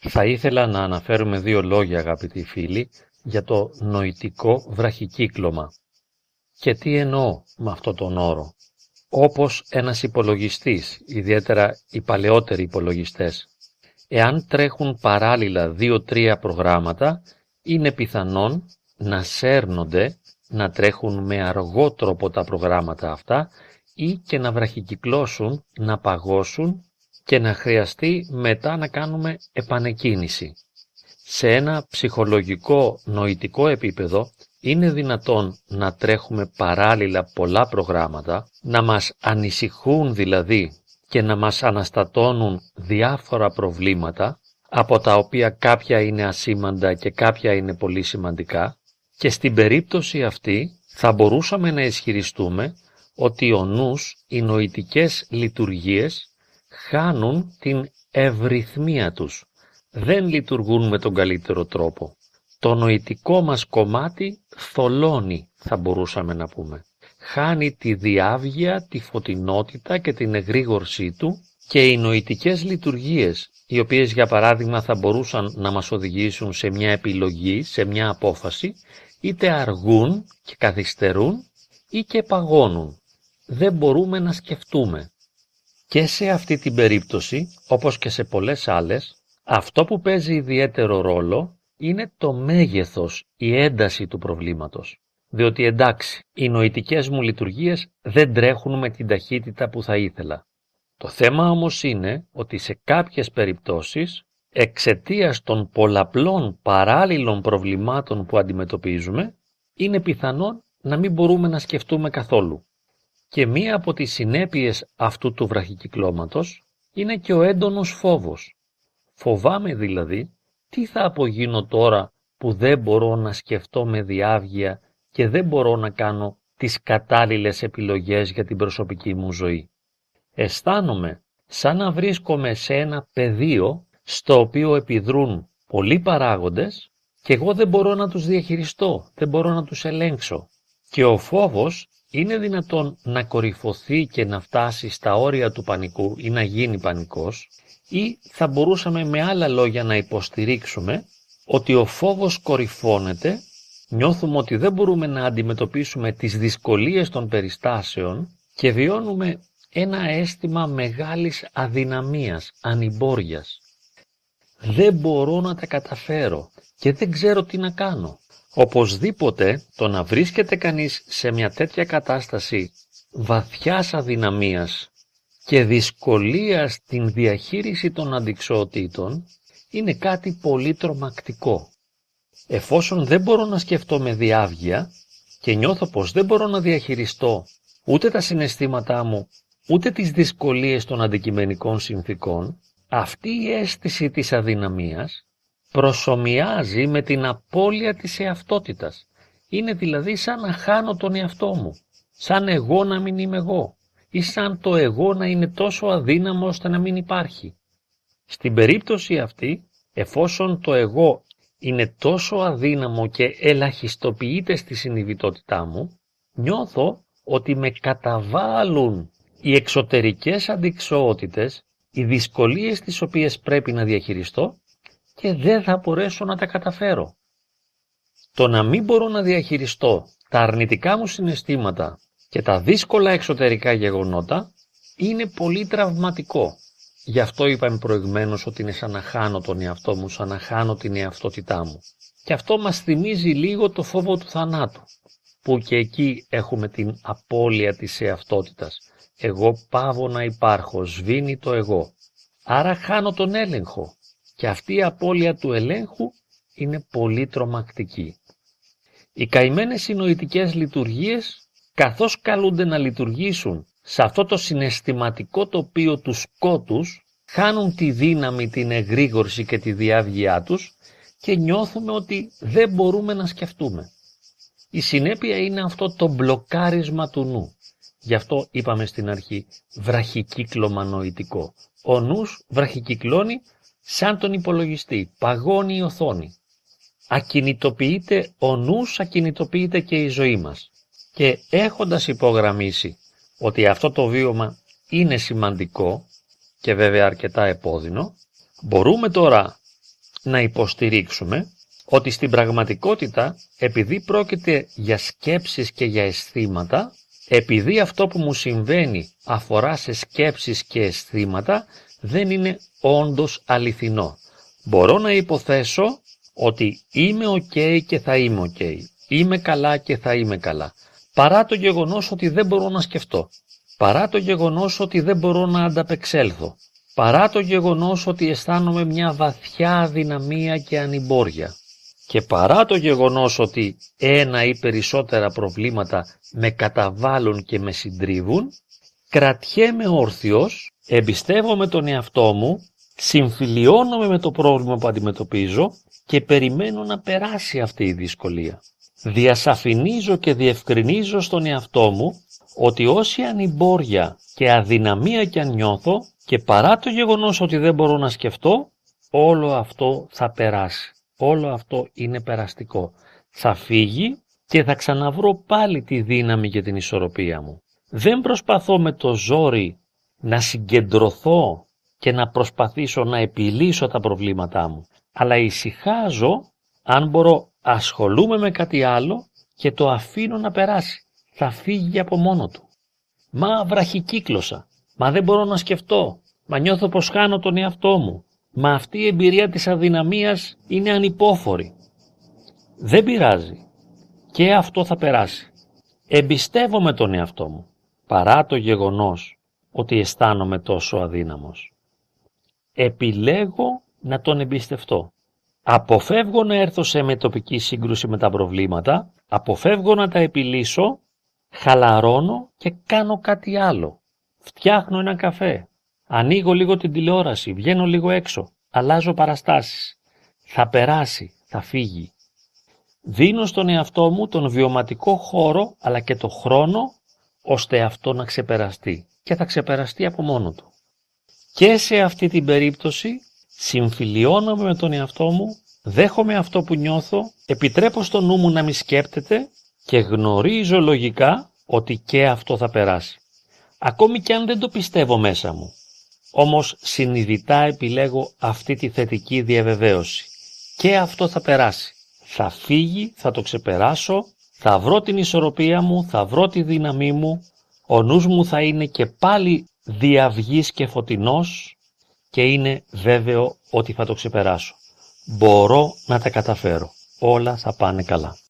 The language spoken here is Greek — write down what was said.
Θα ήθελα να αναφέρουμε δύο λόγια αγαπητοί φίλοι για το νοητικό βραχικύκλωμα. Και τι εννοώ με αυτό τον όρο; Όπως ένας υπολογιστής, ιδιαίτερα οι παλαιότεροι υπολογιστές, εάν τρέχουν παράλληλα δύο-τρία προγράμματα, είναι πιθανόν να σέρνονται, να τρέχουν με αργό τρόπο τα προγράμματα αυτά ή και να βραχικυκλώσουν, να παγώσουν και να χρειαστεί μετά να κάνουμε επανεκκίνηση. Σε ένα ψυχολογικό νοητικό επίπεδο είναι δυνατόν να τρέχουμε παράλληλα πολλά προγράμματα, να μας ανησυχούν δηλαδή και να μας αναστατώνουν διάφορα προβλήματα, από τα οποία κάποια είναι ασήμαντα και κάποια είναι πολύ σημαντικά, και στην περίπτωση αυτή θα μπορούσαμε να ισχυριστούμε ότι ο νους, οι νοητικές λειτουργίες χάνουν την ευρυθμία τους. Δεν λειτουργούν με τον καλύτερο τρόπο. Το νοητικό μας κομμάτι θολώνει, θα μπορούσαμε να πούμε. Χάνει τη διάβγεια, τη φωτεινότητα και την εγρήγορσή του και οι νοητικές λειτουργίες, οι οποίες για παράδειγμα θα μπορούσαν να μας οδηγήσουν σε μια επιλογή, σε μια απόφαση, είτε αργούν και καθυστερούν ή και παγώνουν. Δεν μπορούμε να σκεφτούμε. Και σε αυτή την περίπτωση, όπως και σε πολλές άλλες, αυτό που παίζει ιδιαίτερο ρόλο είναι το μέγεθος, η ένταση του προβλήματος. Διότι εντάξει, οι νοητικές μου λειτουργίες δεν τρέχουν με την ταχύτητα που θα ήθελα. Το θέμα όμως είναι ότι σε κάποιες περιπτώσεις, εξαιτίας των πολλαπλών παράλληλων προβλημάτων που αντιμετωπίζουμε, είναι πιθανόν να μην μπορούμε να σκεφτούμε καθόλου. Και μία από τις συνέπειες αυτού του βραχικυκλώματος είναι και ο έντονος φόβος. Φοβάμαι δηλαδή τι θα απογίνω τώρα που δεν μπορώ να σκεφτώ με διάβγεια και δεν μπορώ να κάνω τις κατάλληλες επιλογές για την προσωπική μου ζωή. Αισθάνομαι σαν να βρίσκομαι σε ένα πεδίο στο οποίο επιδρούν πολλοί παράγοντες και εγώ δεν μπορώ να τους διαχειριστώ, δεν μπορώ να τους ελέγξω. Και ο φόβος είναι δυνατόν να κορυφωθεί και να φτάσει στα όρια του πανικού ή να γίνει πανικός ή θα μπορούσαμε με άλλα λόγια να υποστηρίξουμε ότι ο φόβος κορυφώνεται, νιώθουμε ότι δεν μπορούμε να αντιμετωπίσουμε τις δυσκολίες των περιστάσεων και βιώνουμε ένα αίσθημα μεγάλης αδυναμίας, ανυμπόριας. Δεν μπορώ να τα καταφέρω και δεν ξέρω τι να κάνω. Οπωσδήποτε το να βρίσκεται κανείς σε μια τέτοια κατάσταση βαθιάς αδυναμίας και δυσκολίας στην διαχείριση των αντικσοοτήτων είναι κάτι πολύ τρομακτικό. Εφόσον δεν μπορώ να σκεφτώ με διάβγεια και νιώθω πως δεν μπορώ να διαχειριστώ ούτε τα συναισθήματά μου, ούτε τις δυσκολίες των αντικειμενικών συνθήκων, αυτή η αίσθηση της αδυναμίας προσωμιάζει με την απώλεια της εαυτότητας. Είναι δηλαδή σαν να χάνω τον εαυτό μου, σαν εγώ να μην είμαι εγώ ή σαν το εγώ να είναι τόσο αδύναμο ώστε να μην υπάρχει. Στην περίπτωση αυτή, εφόσον το εγώ είναι τόσο αδύναμο και ελαχιστοποιείται στη συνειδητότητά μου, νιώθω ότι με καταβάλουν οι εξωτερικές αντικσοότητες, οι δυσκολίες τις οποίες πρέπει να διαχειριστώ και δεν θα μπορέσω να τα καταφέρω. Το να μην μπορώ να διαχειριστώ τα αρνητικά μου συναισθήματα και τα δύσκολα εξωτερικά γεγονότα είναι πολύ τραυματικό. Γι' αυτό είπαμε προηγουμένως ότι είναι σαν να χάνω τον εαυτό μου, σαν να χάνω την εαυτότητά μου. Και αυτό μας θυμίζει λίγο το φόβο του θανάτου, που και εκεί έχουμε την απώλεια της εαυτότητας. Εγώ πάβω να υπάρχω, σβήνει το εγώ. Άρα χάνω τον έλεγχο. Και αυτή η απώλεια του ελέγχου είναι πολύ τρομακτική. Οι καημένες συνοητικές λειτουργίες καθώς καλούνται να λειτουργήσουν σε αυτό το συναισθηματικό τοπίο τους σκότους, χάνουν τη δύναμη, την εγρήγορση και τη διάβγειά τους και νιώθουμε ότι δεν μπορούμε να σκεφτούμε. Η συνέπεια είναι αυτό το μπλοκάρισμα του νου. Γι' αυτό είπαμε στην αρχή βραχικύκλωμα νοητικό. Ο νους βραχικυκλώνει σαν τον υπολογιστή, παγώνει η οθόνη. Ακινητοποιείται ο νους, ακινητοποιείται και η ζωή μας. Και έχοντας υπογραμμίσει ότι αυτό το βίωμα είναι σημαντικό και βέβαια αρκετά επώδυνο, μπορούμε τώρα να υποστηρίξουμε ότι στην πραγματικότητα επειδή πρόκειται για σκέψεις και για αισθήματα, επειδή αυτό που μου συμβαίνει αφορά σε σκέψεις και αισθήματα, δεν είναι όντως αληθινό. Μπορώ να υποθέσω ότι είμαι ok και θα είμαι ok. Είμαι καλά και θα είμαι καλά. Παρά το γεγονός ότι δεν μπορώ να σκεφτώ. Παρά το γεγονός ότι δεν μπορώ να ανταπεξέλθω. Παρά το γεγονός ότι αισθάνομαι μια βαθιά αδυναμία και ανυμπόρια. Και παρά το γεγονός ότι ένα ή περισσότερα προβλήματα με καταβάλουν και με συντρίβουν, κρατιέμαι όρθιος, εμπιστεύομαι τον εαυτό μου, συμφιλιώνομαι με το πρόβλημα που αντιμετωπίζω και περιμένω να περάσει αυτή η δυσκολία. Διασαφηνίζω και διευκρινίζω στον εαυτό μου ότι όση ανυμπόρια και αδυναμία κι αν νιώθω και παρά το γεγονός ότι δεν μπορώ να σκεφτώ, όλο αυτό θα περάσει. Όλο αυτό είναι περαστικό. Θα φύγει και θα ξαναβρω πάλι τη δύναμη για την ισορροπία μου. Δεν προσπαθώ με το ζόρι να συγκεντρωθώ και να προσπαθήσω να επιλύσω τα προβλήματά μου, αλλά ησυχάζω αν μπορώ ασχολούμαι με κάτι άλλο και το αφήνω να περάσει. Θα φύγει από μόνο του. Μα βραχικύκλωσα. Μα δεν μπορώ να σκεφτώ. Μα νιώθω πως χάνω τον εαυτό μου. Μα αυτή η εμπειρία της αδυναμίας είναι ανυπόφορη. Δεν πειράζει. Και αυτό θα περάσει. Εμπιστεύομαι τον εαυτό μου, παρά το γεγονός ότι αισθάνομαι τόσο αδύναμος. Επιλέγω να τον εμπιστευτώ. Αποφεύγω να έρθω σε μετοπική σύγκρουση με τα προβλήματα, αποφεύγω να τα επιλύσω, χαλαρώνω και κάνω κάτι άλλο. Φτιάχνω ένα καφέ, ανοίγω λίγο την τηλεόραση, βγαίνω λίγο έξω, αλλάζω παραστάσεις. Θα περάσει, θα φύγει. Δίνω στον εαυτό μου τον βιωματικό χώρο αλλά και το χρόνο ώστε αυτό να ξεπεραστεί και θα ξεπεραστεί από μόνο του. Και σε αυτή την περίπτωση συμφιλιώνομαι με τον εαυτό μου, δέχομαι αυτό που νιώθω, επιτρέπω στο νου μου να μη σκέπτεται και γνωρίζω λογικά ότι και αυτό θα περάσει. Ακόμη και αν δεν το πιστεύω μέσα μου. Όμως συνειδητά επιλέγω αυτή τη θετική διαβεβαίωση. Και αυτό θα περάσει. Θα φύγει, θα το ξεπεράσω, θα βρω την ισορροπία μου, θα βρω τη δύναμή μου, ο νους μου θα είναι και πάλι διαυγής και φωτεινός και είναι βέβαιο ότι θα το ξεπεράσω. Μπορώ να τα καταφέρω. Όλα θα πάνε καλά.